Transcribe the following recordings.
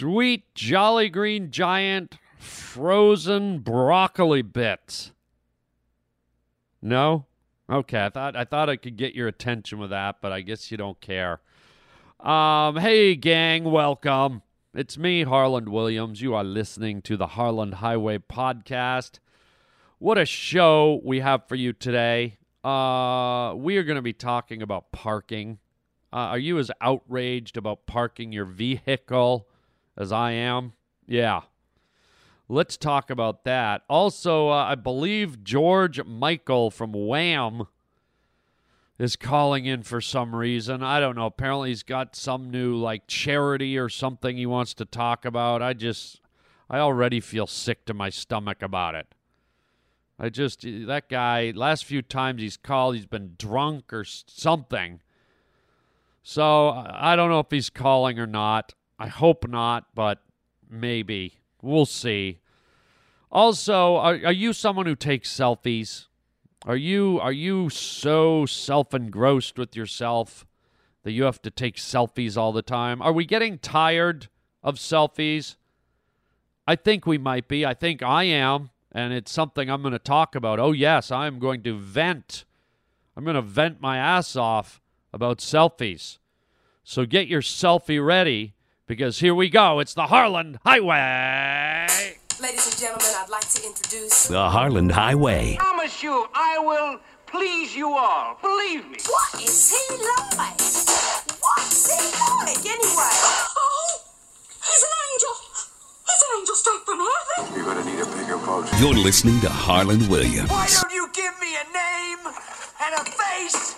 sweet Jolly Green Giant frozen broccoli bits. No? Okay, I thought I thought I could get your attention with that, but I guess you don't care. Um, hey gang, welcome. It's me, Harland Williams. You are listening to the Harland Highway podcast. What a show we have for you today. Uh, we are going to be talking about parking. Uh, are you as outraged about parking your vehicle as I am? Yeah. Let's talk about that. Also, uh, I believe George Michael from Wham is calling in for some reason. I don't know. Apparently, he's got some new like charity or something he wants to talk about. I just, I already feel sick to my stomach about it. I just, that guy, last few times he's called, he's been drunk or something. So I don't know if he's calling or not. I hope not, but maybe. We'll see. Also, are, are you someone who takes selfies? Are you are you so self-engrossed with yourself that you have to take selfies all the time? Are we getting tired of selfies? I think we might be. I think I am, and it's something I'm going to talk about. Oh yes, I'm going to vent. I'm going to vent my ass off about selfies. So get your selfie ready because here we go. It's the Harland Highway. Ladies and gentlemen, I'd like to introduce. The Harland Highway. promise you, I will please you all. Believe me. What is he like? What's he like anyway? Oh, he's an angel. He's an angel straight from heaven. You're gonna need a bigger boat. You're listening to Harland Williams. Why don't you give me a name and a face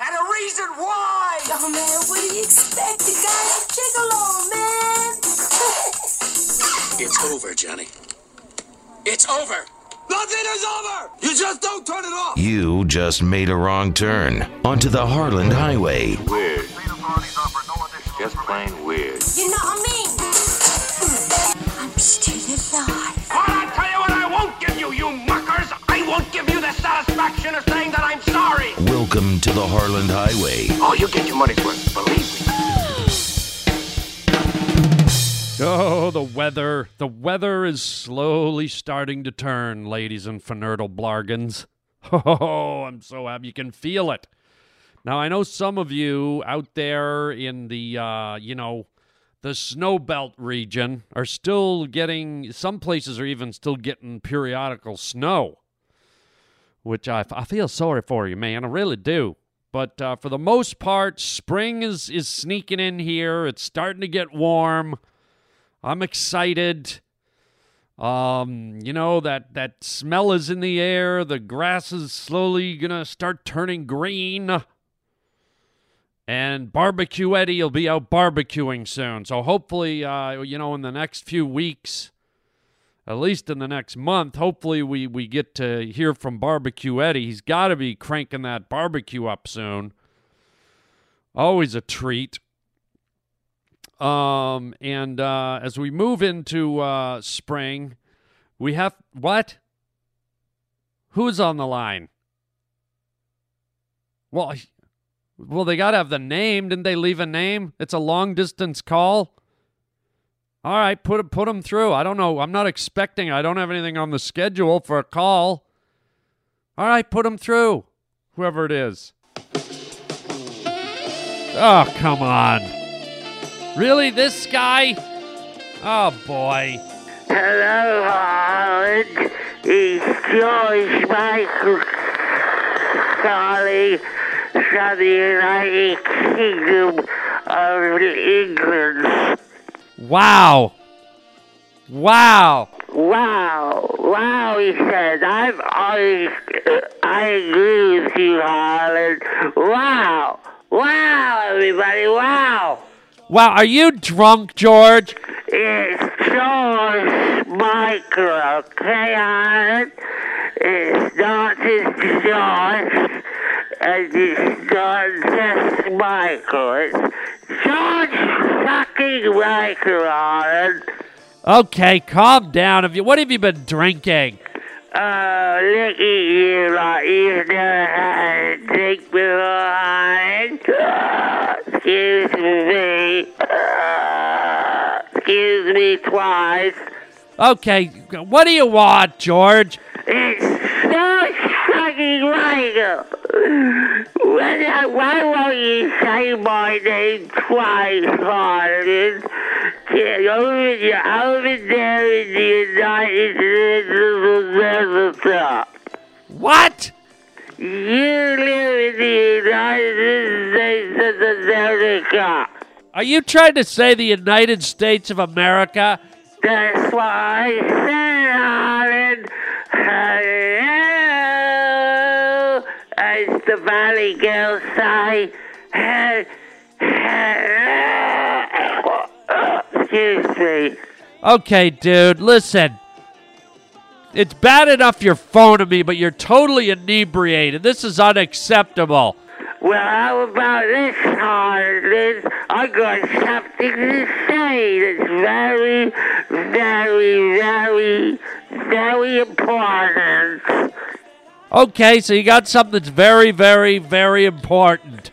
and a reason why? Oh man, what do you expect? The guy's a gigolo, man. It's over, Johnny. It's over. Nothing is over. You just don't turn it off. You just made a wrong turn onto the Harland Highway. Weird. Just plain weird. you know what I mean? Welcome to the Harland Highway. Oh, you get your money's worth. Believe me. Oh, the weather. The weather is slowly starting to turn, ladies and Fernerdle Blargans. Oh, I'm so happy. You can feel it. Now, I know some of you out there in the, uh, you know, the snow belt region are still getting, some places are even still getting periodical snow, which I, I feel sorry for you, man. I really do. But uh, for the most part, spring is, is sneaking in here. It's starting to get warm. I'm excited. Um, you know that that smell is in the air. The grass is slowly gonna start turning green. And barbecue Eddie will be out barbecuing soon. So hopefully, uh, you know, in the next few weeks, at least in the next month, hopefully we we get to hear from barbecue Eddie. He's got to be cranking that barbecue up soon. Always a treat. Um, and uh, as we move into uh, spring, we have what? Who's on the line? Well, well, they got to have the name. Didn't they leave a name? It's a long distance call. All right, put put them through. I don't know. I'm not expecting. I don't have anything on the schedule for a call. All right, put them through. Whoever it is. Oh, come on. Really? This guy? Oh, boy. Hello, Harland. It's George Michael calling from the United Kingdom of England. Wow. Wow. Wow, wow, he said. I'm always, uh, I agree with you, Harland. Wow, wow, everybody, wow. Wow, are you drunk, George? It's George Michael, okay, Harland? It's not just George, and it's not just Michael. It's George fucking Michael, Harland. Okay, calm down. Have you what have you been drinking? Oh, look at you, like you've never had a drink before, Excuse me. excuse me twice. Okay, what do you want, George? It's so fucking Michael. Why, why won't you say my name twice, Harland? Over, over there in the United States of America. What? You live in the United States of America. Are you trying to say the United States of America? That's what I said, Harland. Valley Girls say. Excuse me. Okay, dude, listen. It's bad enough you're phoning me, but you're totally inebriated. This is unacceptable. Well, how about this, Harland? I got something to say that's very, very, very, very important. Okay, so you got something that's very, very, very important.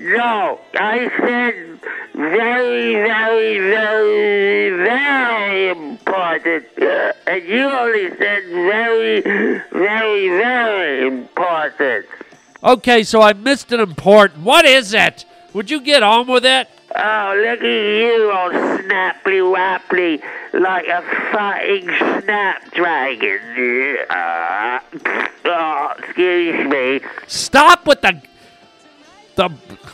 No, I said very, very, very, very important. Uh, and you only said very, very, very important. Okay, so I missed an important. What is it? Would you get on with it? Oh, look at you all snapply wapply like a fighting snapdragon. Uh, oh, excuse me. Stop with the the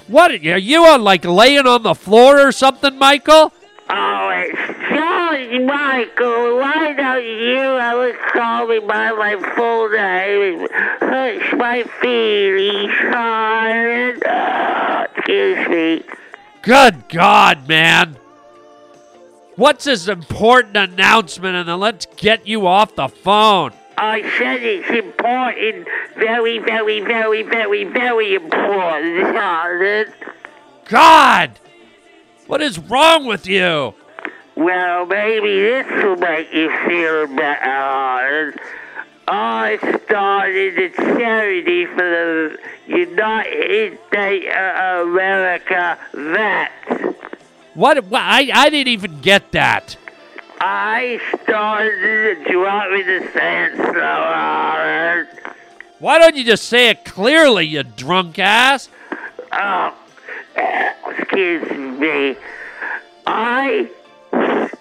what? Are you on like laying on the floor or something, Michael? Oh, it's George Michael. Why don't you ever call me by my full name? It hurts my feelings, Harland. Oh, excuse me. Good God, man! What's this important announcement? And then let's get you off the phone. I said it's important. Very, very, very, very, very important. God, what is wrong with you? Well, maybe this will make you feel better. I started a charity for the United States of America vets. What? what I I didn't even get that. I started a drop in the sand slow, Harland. Uh, Why don't you just say it clearly, you drunk ass? Oh, excuse me. I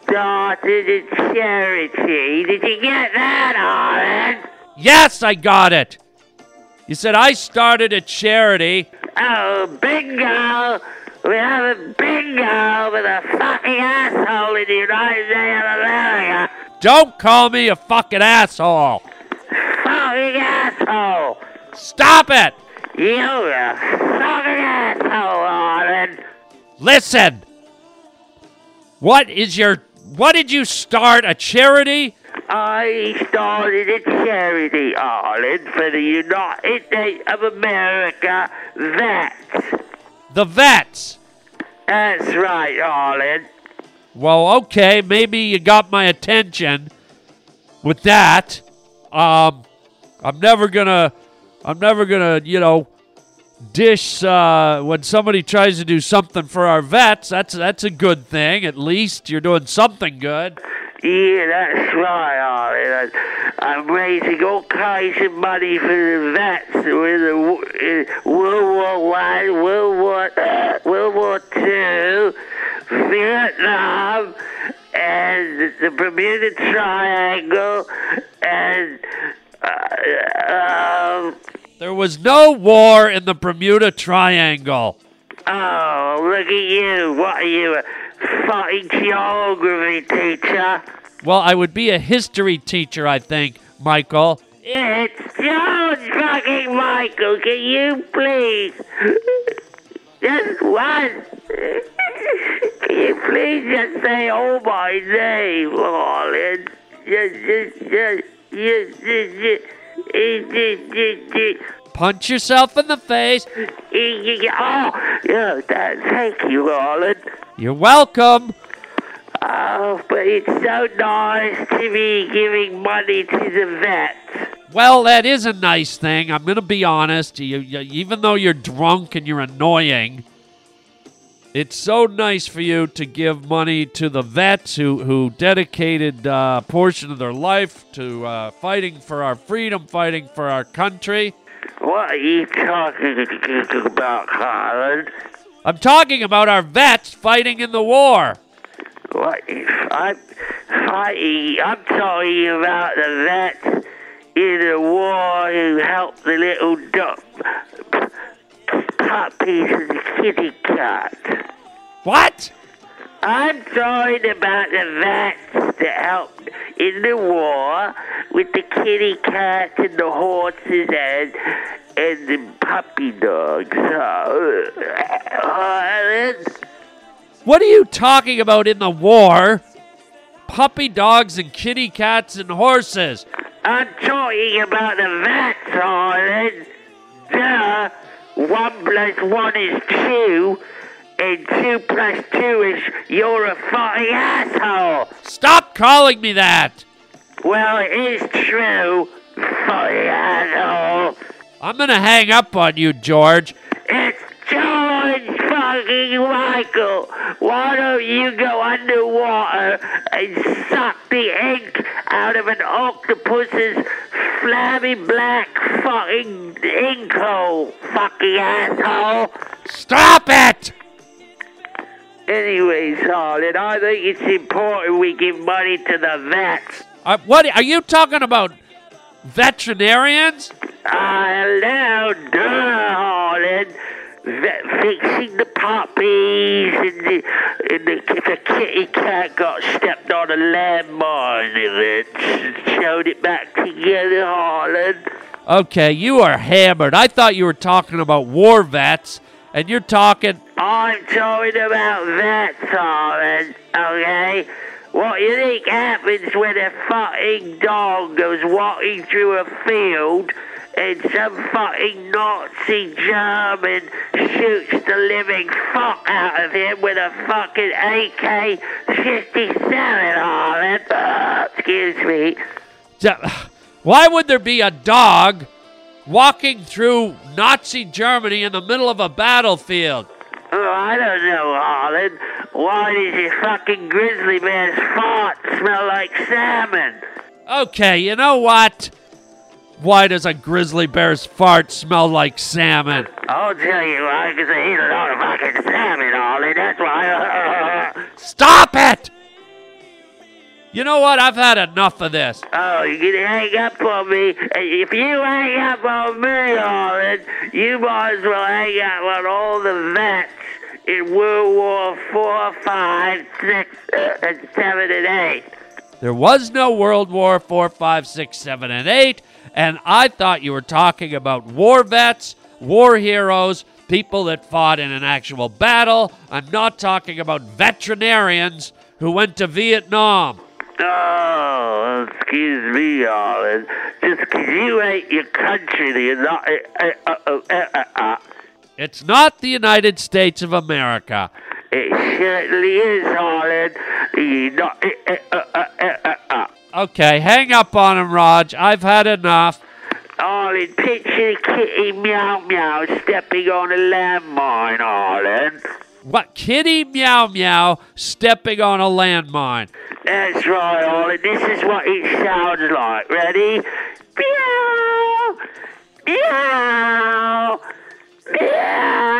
started a charity. Did you get that, Harland? Yes, I got it. You said I started a charity. Oh, bingo! We have a bingo with a fucking asshole in the United States of America. Don't call me a fucking asshole. Fucking asshole! Stop it. You're a fucking asshole, Harland. Listen. What is your what did you start a charity? I started a charity, Harland, for the United States of America vets. The vets. That's right, Harland. Well, okay, maybe you got my attention with that. Um I'm never gonna I'm never gonna, you know, dish uh, when somebody tries to do something for our vets. That's that's a good thing. At least you're doing something good. Yeah, that's right. I'm raising all kinds of money for the vets with the in World War One, World War uh, World War Two, Vietnam, and the Bermuda Triangle, and uh, um, There was no war in the Bermuda Triangle. oh, look at you! What are you, a fucking geography teacher? Well, I would be a history teacher, I think, Michael. It's George fucking Michael. Can you please? Just once. Can you please just say, oh, my name, Harland? Just, just, just, just, just, just, Punch yourself in the face. Oh, yeah, that, thank you, Harland. You're welcome. Oh, but it's so nice to be giving money to the vets. Well, that is a nice thing. I'm going to be honest. You, you, even though you're drunk and you're annoying, It's so nice for you to give money to the vets who, who dedicated a portion of their life to uh, fighting for our freedom, fighting for our country. What are you talking about, Harland? I'm talking about our vets fighting in the war. What? I'm fighting. I'm talking about the vets in the war who helped the little dog puppies and the kitty cats. What? I'm talking about the vets that helped in the war with the kitty cats and the horses and and the puppy dogs. Uh, What are you talking about in the war? Puppy dogs and kitty cats and horses. I'm talking about the vets, Harland. Duh. One plus one is two, and two plus two is you're a fucking asshole. Stop calling me that. Well, it is true, fucking asshole. I'm gonna hang up on you, George. It's George fucking Michael. Why don't you go underwater and suck the ink out of an octopus's flabby black fucking ink hole, fucking asshole? Stop it! Anyways, Harland, I think it's important we give money to the vets. Uh, what are you talking about? Veterinarians? Hello, duh, Harland. Vet fixing the puppies and the, and the, the kitty cat got stepped on a landmine and it showed it back together, Harland. Okay, you are hammered. I thought you were talking about war vets, and you're talking. I'm talking about vets, Harland, okay? What you think happens when a fucking dog goes walking through a field and some fucking Nazi German shoots the living fuck out of him with a fucking AK-57, Harland? Uh, excuse me. Why would there be a dog walking through Nazi Germany in the middle of a battlefield? Oh, I don't know, Harland. Why does your fucking grizzly bear's fart smell like salmon? Okay, you know what? Why does a grizzly bear's fart smell like salmon? I'll tell you why, because I eat a lot of fucking salmon, Harland. That's why. Stop it! You know what? I've had enough of this. Oh, you gonna hang up on me? If you hang up on me, Harland, you might as well hang up on all the vets in World War Four, Five, Six, uh, and Seven, and Eight. There was no World War Four, Five, Six, Seven, and 8, and I thought you were talking about war vets, war heroes, people that fought in an actual battle. I'm not talking about veterinarians who went to Vietnam. Oh, excuse me, Harland. Just 'cause you hate your country, you're not. Uh, uh, uh, uh, uh, uh. It's not the United States of America. It certainly is. You're not. Okay, hang up on him, Raj. I've had enough. Harland, picture Kitty Meow Meow stepping on a landmine, Harland. What? Kitty Meow Meow stepping on a landmine. That's right, Harland. This is what it sounds like. Ready? Meow! Meow! Meow!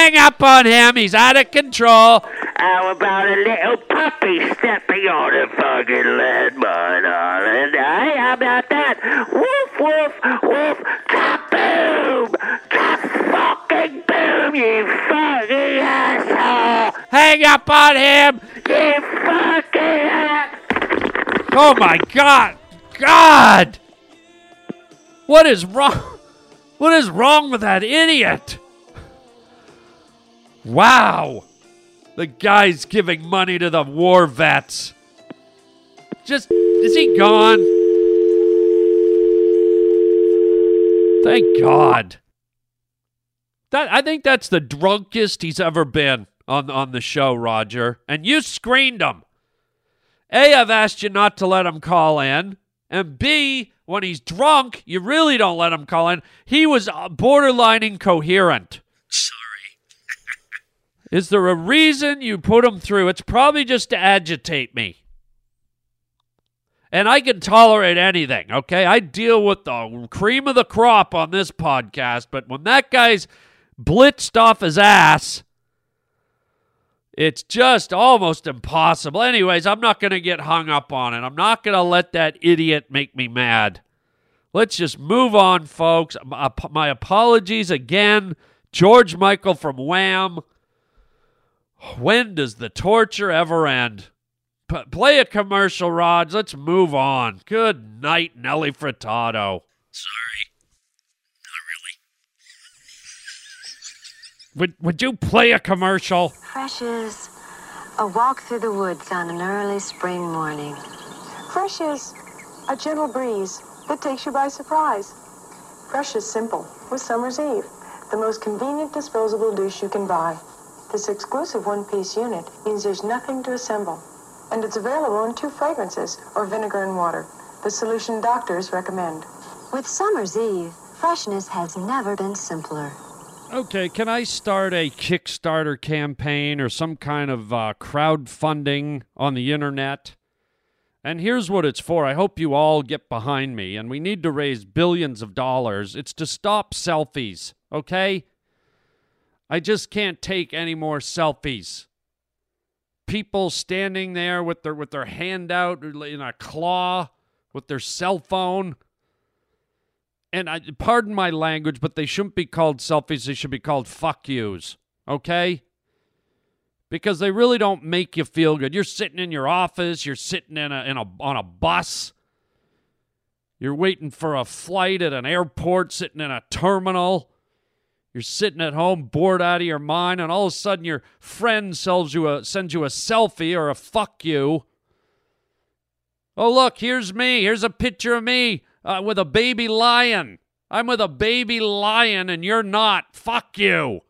Hang up on him. He's out of control. How about a little puppy stepping on a fucking landmine, Harland? Hey, how about that? Woof, woof, woof, kaboom! Ka-fucking boom, you fucking asshole! Hang up on him. You fucking ass! Oh my God. God. What is wrong? What is wrong with that idiot? Wow. The guy's giving money to the war vets. Just, is he gone? Thank God. That I think that's the drunkest he's ever been on on the show, Roger. And you screened him. A, I've asked you not to let him call in. And B, when he's drunk, you really don't let him call in. He was uh, borderline incoherent. Is there a reason you put him through? It's probably just to agitate me. And I can tolerate anything, okay? I deal with the cream of the crop on this podcast, but when that guy's blitzed off his ass, it's just almost impossible. Anyways, I'm not going to get hung up on it. I'm not going to let that idiot make me mad. Let's just move on, folks. My apologies again. George Michael from Wham. When does the torture ever end? P- play a commercial, Rods. Let's move on. Good night, Nelly Furtado. Sorry. Not really. would, would you play a commercial? Fresh is a walk through the woods on an early spring morning. Fresh is a gentle breeze that takes you by surprise. Fresh is simple with Summer's Eve, the most convenient disposable douche you can buy. This exclusive one-piece unit means there's nothing to assemble, and it's available in two fragrances or vinegar and water, the solution doctors recommend. With Summer's Eve, freshness has never been simpler. Okay, can I start a Kickstarter campaign or some kind of uh, crowdfunding on the internet? And here's what it's for. I hope you all get behind me. And we need to raise billions of dollars. It's to stop selfies, okay? I just can't take any more selfies. People standing there with their with their hand out in a claw with their cell phone and I pardon my language, but they shouldn't be called selfies. They should be called fuck yous. Okay? Because they really don't make you feel good. You're sitting in your office, you're sitting in a, in a on a bus, you're waiting for a flight at an airport, sitting in a terminal. You're sitting at home, bored out of your mind, and all of a sudden your friend sells you a sends you a selfie or a fuck you. Oh look, here's me. Here's a picture of me uh, with a baby lion. I'm with a baby lion and you're not. Fuck you.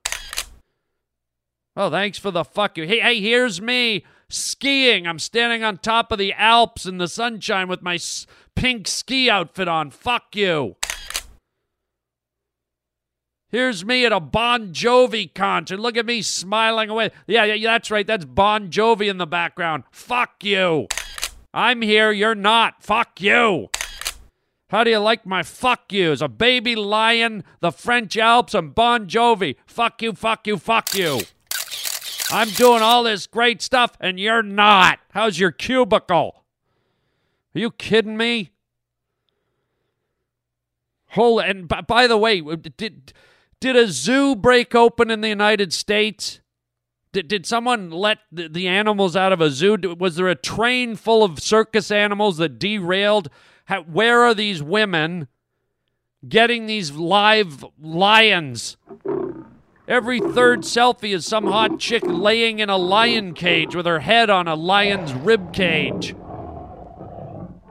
Oh, thanks for the fuck you. Hey, hey, here's me skiing. I'm standing on top of the Alps in the sunshine with my s- pink ski outfit on. Fuck you. Here's me at a Bon Jovi concert. Look at me smiling away. Yeah, yeah, that's right. That's Bon Jovi in the background. Fuck you. I'm here. You're not. Fuck you. How do you like my fuck yous? A baby lion, the French Alps, and Bon Jovi. Fuck you, fuck you, fuck you. I'm doing all this great stuff, and you're not. How's your cubicle? Are you kidding me? Holy, and b- by the way, did did a zoo break open in the United States? Did, did someone let the, the animals out of a zoo? Was there a train full of circus animals that derailed? How, where are these women getting these live lions? Every third selfie is some hot chick laying in a lion cage with her head on a lion's rib cage.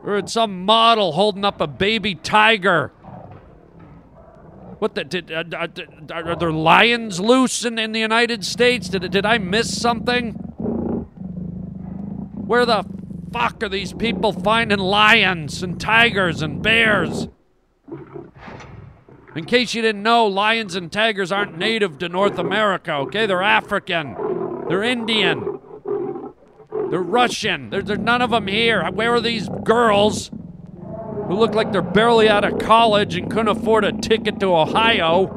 Or it's some model holding up a baby tiger. What the did uh, uh, are there lions loose in, in the United States? Did did I miss something? Where the fuck are these people finding lions and tigers and bears? In case you didn't know, lions and tigers aren't native to North America, okay? They're African. They're Indian. They're Russian. There, there's none of them here. Where are these girls who look like they're barely out of college and couldn't afford a ticket to Ohio?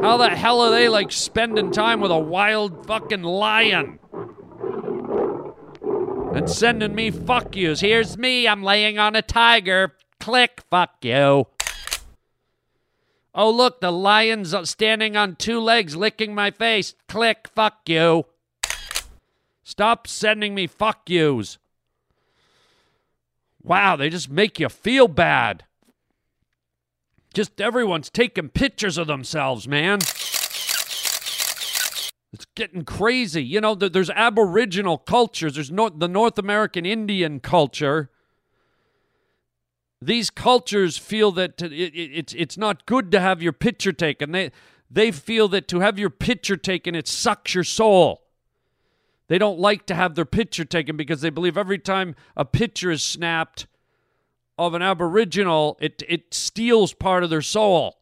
How the hell are they like spending time with a wild fucking lion? And sending me fuck yous. Here's me, I'm laying on a tiger. Click, fuck you. Oh, look, the lion's standing on two legs licking my face. Click, fuck you. Stop sending me fuck yous. Wow, they just make you feel bad. Just everyone's taking pictures of themselves, man. It's getting crazy. You know, there's Aboriginal cultures. There's no- the North American Indian culture. These cultures feel that it, it, it's it's not good to have your picture taken. They they feel that to have your picture taken, it sucks your soul. They don't like to have their picture taken because they believe every time a picture is snapped of an Aboriginal, it, it steals part of their soul.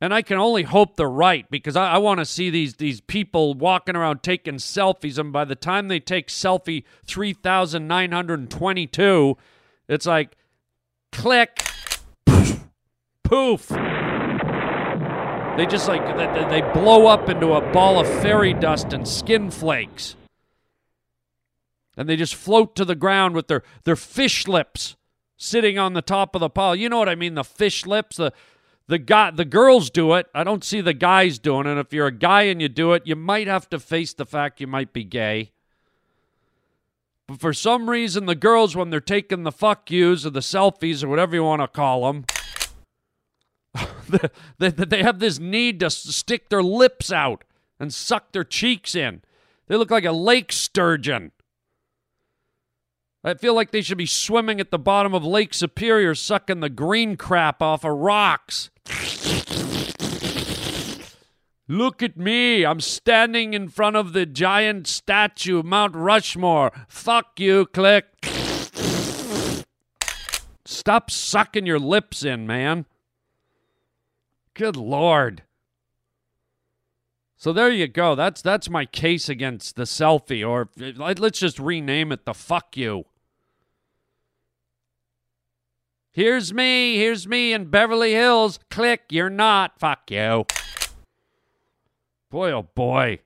And I can only hope they're right because I, I want to see these these people walking around taking selfies, and by the time they take selfie three thousand nine hundred twenty-two, it's like click, poof. They just like they, blow up into a ball of fairy dust and skin flakes, and they just float to the ground with their their fish lips sitting on the top of the pile. You know what I mean? The fish lips, the the guy the girls do it i don't see the guys doing it if you're a guy and you do it you might have to face the fact you might be gay but for some reason the girls when they're taking the fuck yous or the selfies or whatever you want to call them they, they have this need to stick their lips out and suck their cheeks in they look like a lake sturgeon I feel like they should be swimming at the bottom of Lake Superior, sucking the green crap off of rocks. Look at me. I'm standing in front of the giant statue Mount Rushmore. Fuck you, click. Stop sucking your lips in, man. Good lord. So there you go. That's that's my case against the selfie or let's just rename it the fuck you. Here's me, here's me in Beverly Hills. Click, you're not. Fuck you. Boy, oh boy.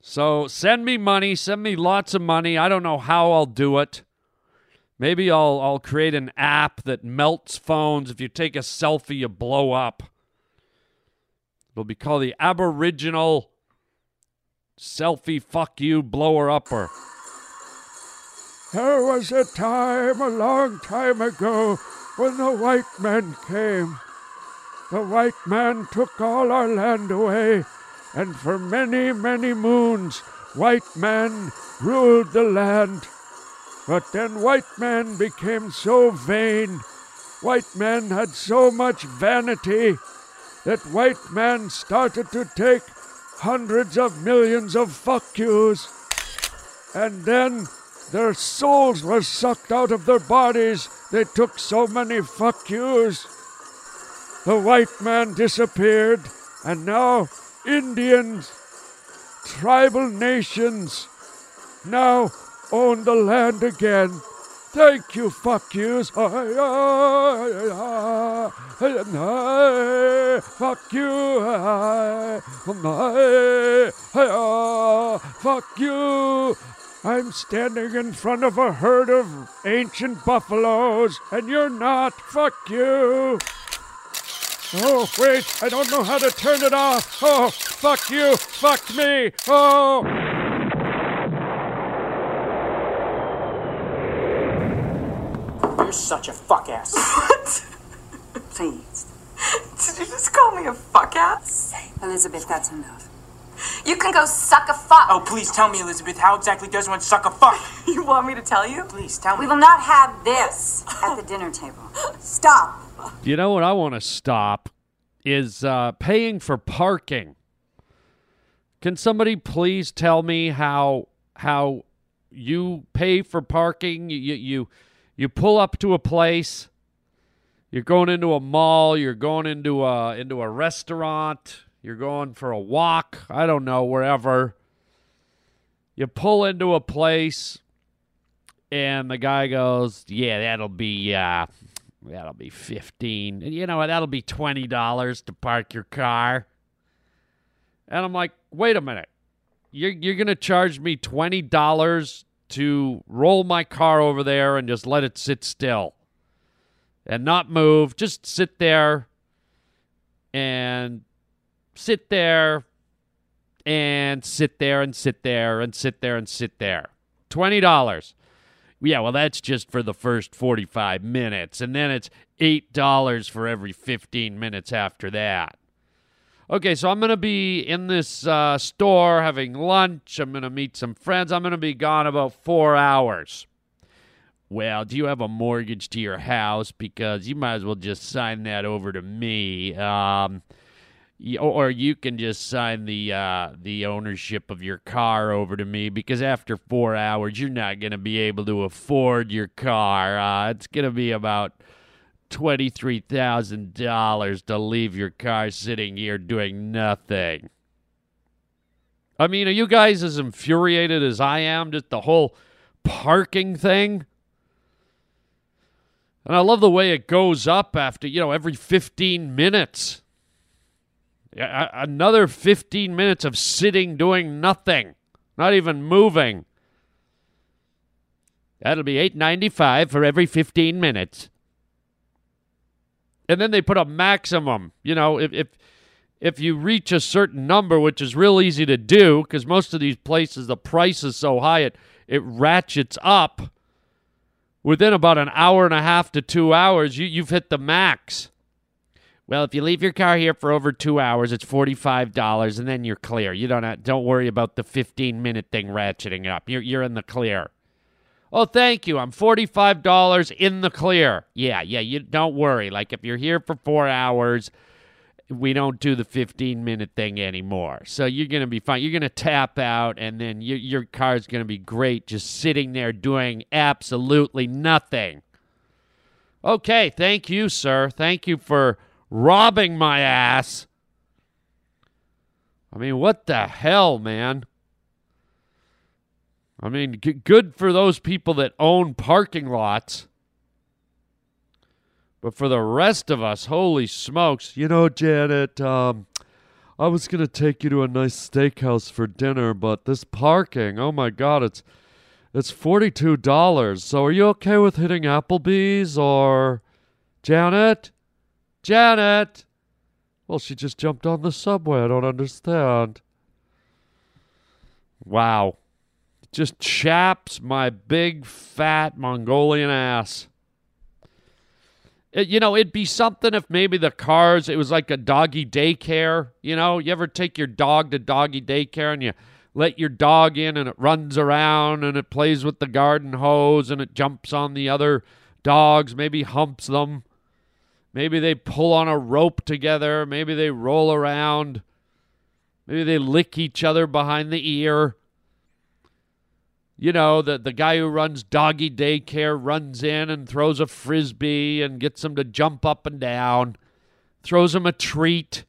So send me money, send me lots of money. I don't know how I'll do it. Maybe I'll I'll create an app that melts phones. If you take a selfie, you blow up. It'll be called the Aboriginal Selfie Fuck You Blower Upper. There was a time, a long time ago, when the white men came. The white man took all our land away, and for many, many moons, white men ruled the land. But then white men became so vain, white men had so much vanity, that white men started to take hundreds of millions of fuck yous. And then their souls were sucked out of their bodies. They took so many fuck yous. The white man disappeared, and now Indians, tribal nations, now own the land again. Thank you, fuck yous. Ah, ah, ah, fuck you. I am I, fuck you. I'm standing in front of a herd of ancient buffaloes, and you're not. Fuck you. Oh, wait, I don't know how to turn it off. Oh, fuck you. Fuck me. Oh. You're such a fuck ass. What? Please. Did you just call me a fuck ass? Elizabeth, that's enough. You can go suck a fuck. Oh, please tell me, Elizabeth, how exactly does one suck a fuck? You want me to tell you? Please tell me. We will not have this at the dinner table. Stop. You know what I want to stop is uh, paying for parking. Can somebody please tell me how how you pay for parking? You you you pull up to a place. You're going into a mall. You're going into a into a restaurant. You're going for a walk. I don't know wherever. You pull into a place, and the guy goes, "Yeah, that'll be uh, that'll be fifteen. And you know what? That'll be twenty dollars to park your car." And I'm like, "Wait a minute. You're you're gonna charge me twenty dollars to roll my car over there and just let it sit still and not move, just sit there and sit there and sit there and sit there and sit there and sit there. $20. Yeah, well, that's just for the first 45 minutes. And then it's $8 for every 15 minutes after that. Okay, so I'm going to be in this uh, store having lunch. I'm going to meet some friends. I'm going to be gone about four hours. Well, do you have a mortgage to your house? Because you might as well just sign that over to me. Um, or you can just sign the uh, the ownership of your car over to me because after four hours you're not going to be able to afford your car. Uh, it's going to be about twenty three thousand dollars to leave your car sitting here doing nothing. I mean, are you guys as infuriated as I am? Just the whole parking thing. And I love the way it goes up after, you know, every 15 minutes. Another 15 minutes of sitting doing nothing, not even moving. That'll be 8.95 for every 15 minutes. And then they put a maximum, you know, if if if you reach a certain number, which is real easy to do because most of these places the price is so high it it ratchets up within about an hour and a half to two hours, you, you've hit the max. Well, if you leave your car here for over two hours, it's forty-five dollars, and then you're clear. You don't have, don't worry about the fifteen-minute thing ratcheting up. You're you're in the clear. Oh, thank you. I'm forty-five dollars in the clear. Yeah, yeah. You don't worry. Like if you're here for four hours, we don't do the 15 minute thing anymore. So you're going to be fine. You're going to tap out, and then your, your car's going to be great just sitting there doing absolutely nothing. Okay, thank you, sir. Thank you for robbing my ass. I mean, what the hell, man? I mean, g- good for those people that own parking lots. But for the rest of us, holy smokes. You know, Janet, um, I was going to take you to a nice steakhouse for dinner, but this parking, oh my God, it's it's $42. So are you okay with hitting Applebee's or Janet? Janet! Well, she just jumped on the subway. I don't understand. Wow. Just chaps my big, fat Mongolian ass. It- you know, it'd be something if maybe the cars, it was like a doggy daycare. You know, you ever take your dog to doggy daycare and you let your dog in and it runs around and it plays with the garden hose and it jumps on the other dogs, maybe humps them. Maybe they pull on a rope together. Maybe they roll around. Maybe they lick each other behind the ear. You know, the, the guy who runs doggy daycare runs in and throws a frisbee and gets them to jump up and down, throws them a treat.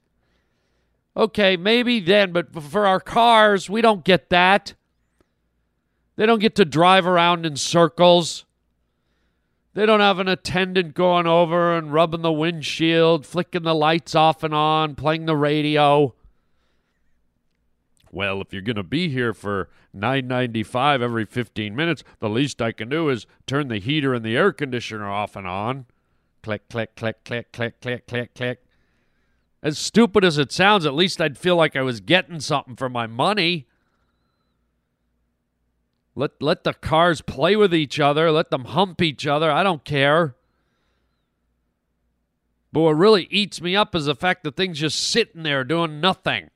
Okay, maybe then, but for our cars, we don't get that. They don't get to drive around in circles. They don't have an attendant going over and rubbing the windshield, flicking the lights off and on, playing the radio. Well, if you're going to be here for 9.95 every 15 minutes, the least I can do is turn the heater and the air conditioner off and on. Click, click, click, click, click, click, click, click. As stupid as it sounds, at least I'd feel like I was getting something for my money. Let let the cars play with each other, let them hump each other. I don't care. But what really eats me up is the fact that things just sitting there doing nothing.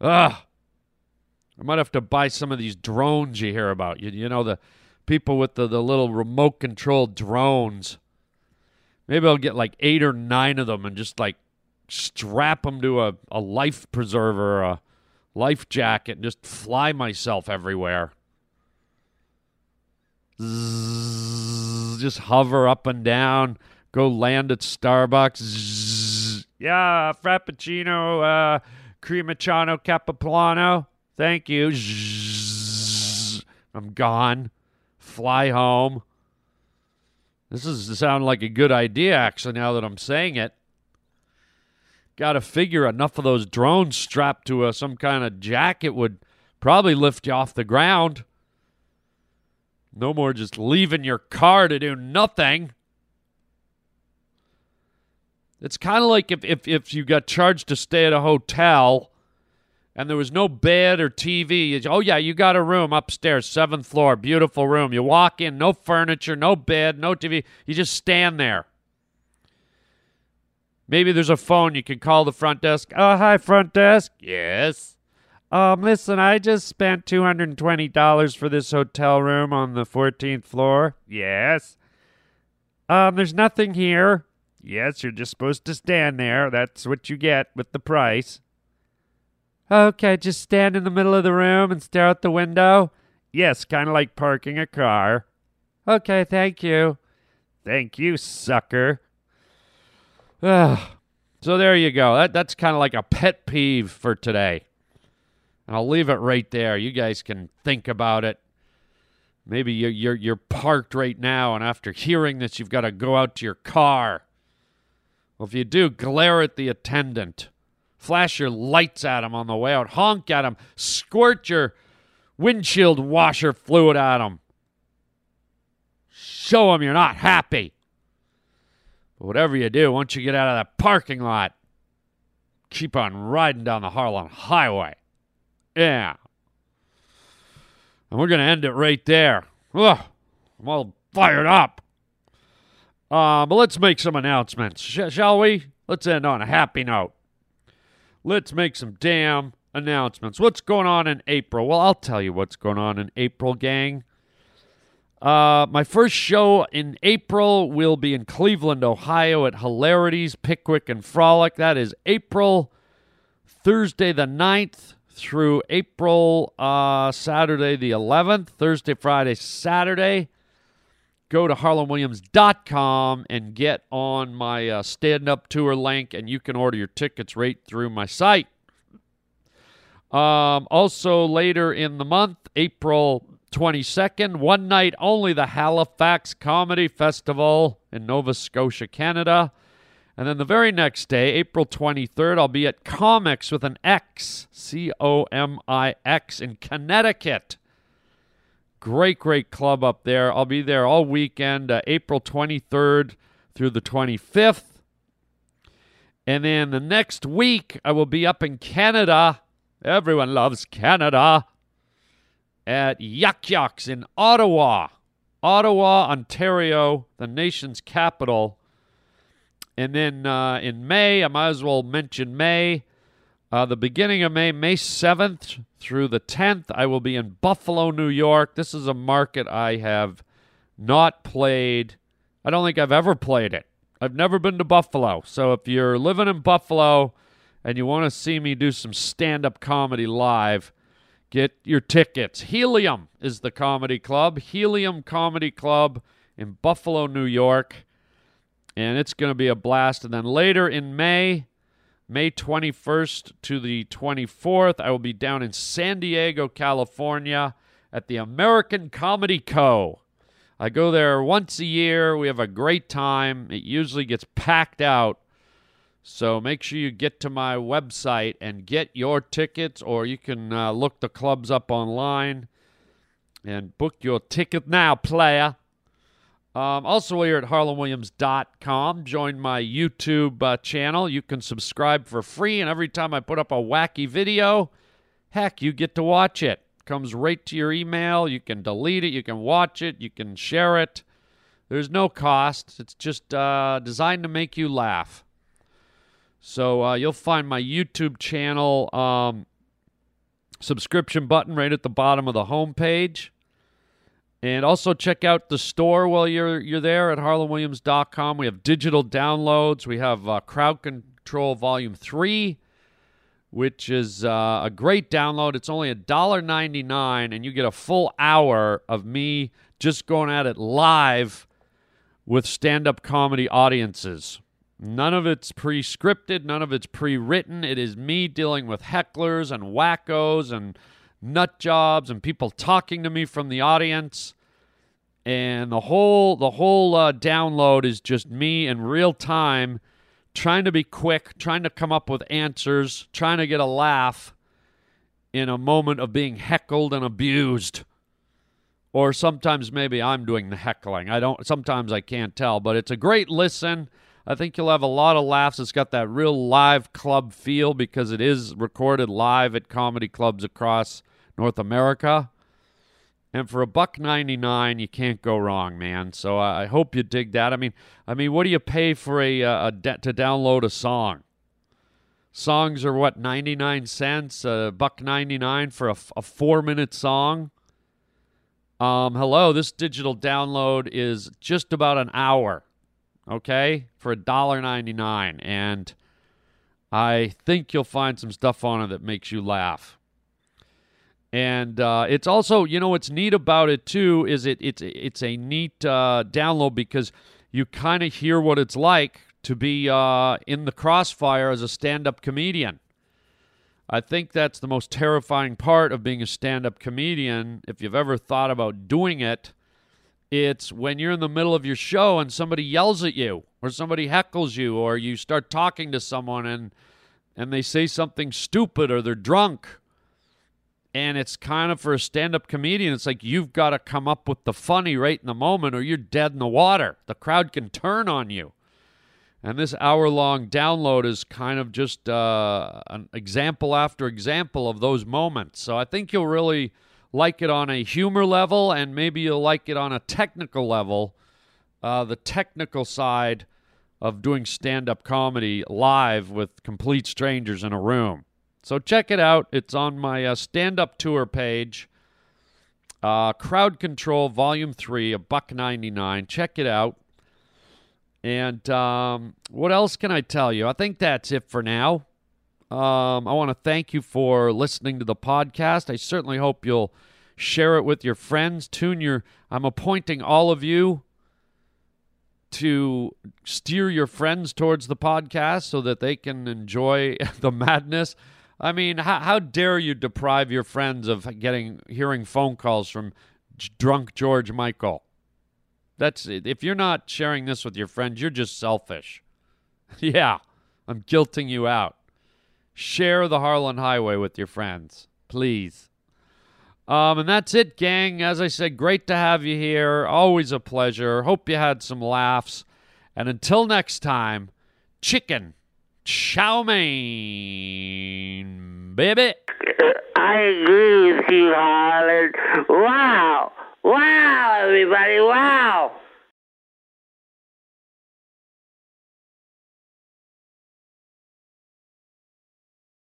Ugh. I might have to buy some of these drones you hear about. You, you know, the people with the, the little remote controlled drones. Maybe I'll get like eight or nine of them and just like strap them to a, a life preserver, a life jacket, and just fly myself everywhere. Zzz, just hover up and down, go land at Starbucks. Zzz, yeah, Frappuccino, uh, Cremachano Capoplano. Thank you. I'm gone. Fly home. This is sounding like a good idea, actually, now that I'm saying it. Got to figure enough of those drones strapped to a, some kind of jacket would probably lift you off the ground. No more just leaving your car to do nothing. It's kind of like if, if, if you got charged to stay at a hotel and there was no bed or TV. Oh, yeah, you got a room upstairs, seventh floor, beautiful room. You walk in, no furniture, no bed, no TV. You just stand there. Maybe there's a phone you can call the front desk. Oh, hi, front desk. Yes. Um, listen, I just spent $220 for this hotel room on the 14th floor. Yes. Um, there's nothing here. Yes, you're just supposed to stand there. That's what you get with the price. Okay, just stand in the middle of the room and stare out the window? Yes, kind of like parking a car. Okay, thank you. Thank you, sucker. Ugh. so there you go. That that's kind of like a pet peeve for today. And I'll leave it right there. You guys can think about it. Maybe you're you're, you're parked right now, and after hearing this, you've got to go out to your car. Well, if you do, glare at the attendant, flash your lights at him on the way out, honk at him, squirt your windshield washer fluid at him. Show him you're not happy. But whatever you do, once you get out of that parking lot, keep on riding down the Harlan Highway. Yeah. And we're going to end it right there. Ugh, I'm all fired up. Uh, but let's make some announcements, sh- shall we? Let's end on a happy note. Let's make some damn announcements. What's going on in April? Well, I'll tell you what's going on in April, gang. Uh, my first show in April will be in Cleveland, Ohio at Hilarities, Pickwick, and Frolic. That is April, Thursday the 9th through April, uh, Saturday the 11th, Thursday, Friday, Saturday. Go to harlanwilliams.com and get on my uh, stand up tour link, and you can order your tickets right through my site. Um, also, later in the month, April 22nd, one night only, the Halifax Comedy Festival in Nova Scotia, Canada. And then the very next day, April 23rd, I'll be at Comics with an X, C O M I X, in Connecticut. Great, great club up there. I'll be there all weekend, uh, April 23rd through the 25th. And then the next week, I will be up in Canada. Everyone loves Canada. At Yuk Yuk's in Ottawa. Ottawa, Ontario, the nation's capital. And then uh, in May, I might as well mention May. Uh, the beginning of May, May 7th through the 10th, I will be in Buffalo, New York. This is a market I have not played. I don't think I've ever played it. I've never been to Buffalo. So if you're living in Buffalo and you want to see me do some stand up comedy live, get your tickets. Helium is the comedy club. Helium Comedy Club in Buffalo, New York. And it's going to be a blast. And then later in May, May 21st to the 24th, I will be down in San Diego, California at the American Comedy Co. I go there once a year. We have a great time. It usually gets packed out. So make sure you get to my website and get your tickets, or you can uh, look the clubs up online and book your ticket now, player. Um, also, you're at harlanwilliams.com, join my YouTube uh, channel. You can subscribe for free, and every time I put up a wacky video, heck, you get to watch it. Comes right to your email. You can delete it, you can watch it, you can share it. There's no cost. It's just uh, designed to make you laugh. So uh, you'll find my YouTube channel um, subscription button right at the bottom of the homepage. And also check out the store while you're you're there at harlanwilliams.com. We have digital downloads. We have uh, Crowd Control Volume 3, which is uh, a great download. It's only $1.99, and you get a full hour of me just going at it live with stand up comedy audiences. None of it's pre scripted, none of it's pre written. It is me dealing with hecklers and wackos and nut jobs and people talking to me from the audience and the whole the whole uh, download is just me in real time trying to be quick trying to come up with answers trying to get a laugh in a moment of being heckled and abused. Or sometimes maybe i'm doing the heckling. I don't sometimes i can't tell but it's a great listen. I think you'll have a lot of laughs. It's got that real live club feel because it is recorded live at comedy clubs across north america and for a buck 99 you can't go wrong man. So i hope you dig that. I mean i mean what do you pay for a, a, a to download a song? Songs are what 99 cents? A buck 99 for a, a four minute song? Um, hello this digital download is just about an hour okay, for a dollar 99 And I think you'll find some stuff on it that makes you laugh. And uh, it's also, you know, what's neat about it too is it it's it's a neat uh, download because you kind of hear what it's like to be uh, in the crossfire as a stand-up comedian. I think that's the most terrifying part of being a stand-up comedian. If you've ever thought about doing it, it's when you're in the middle of your show and somebody yells at you or somebody heckles you or you start talking to someone and and they say something stupid or they're drunk and it's kind of for a stand-up comedian it's like you've got to come up with the funny right in the moment or you're dead in the water. The crowd can turn on you. And this hour-long download is kind of just uh, an example after example of those moments. So i think you'll really like it on a humor level and maybe you'll like it on a technical level uh, the technical side of doing stand-up comedy live with complete strangers in a room so check it out. It's on my uh, stand up tour page. Uh, Crowd Control Volume 3, a buck 99. Check it out. And um, what else can I tell you? I think that's it for now. Um, I want to thank you for listening to the podcast. I certainly hope you'll share it with your friends. Tune your. I'm appointing all of you to steer your friends towards the podcast so that they can enjoy the madness. I mean, how, how dare you deprive your friends of getting hearing phone calls from drunk George Michael? That's. If you're not sharing this with your friends, you're just selfish. yeah, I'm guilting you out. Share the Harlan Highway with your friends, please. Um, and that's it, gang. As I said, great to have you here. Always a pleasure. Hope you had some laughs. And until next time, chicken chow mein, baby. Uh, I agree with you, Harlan. Wow. Wow, everybody. Wow.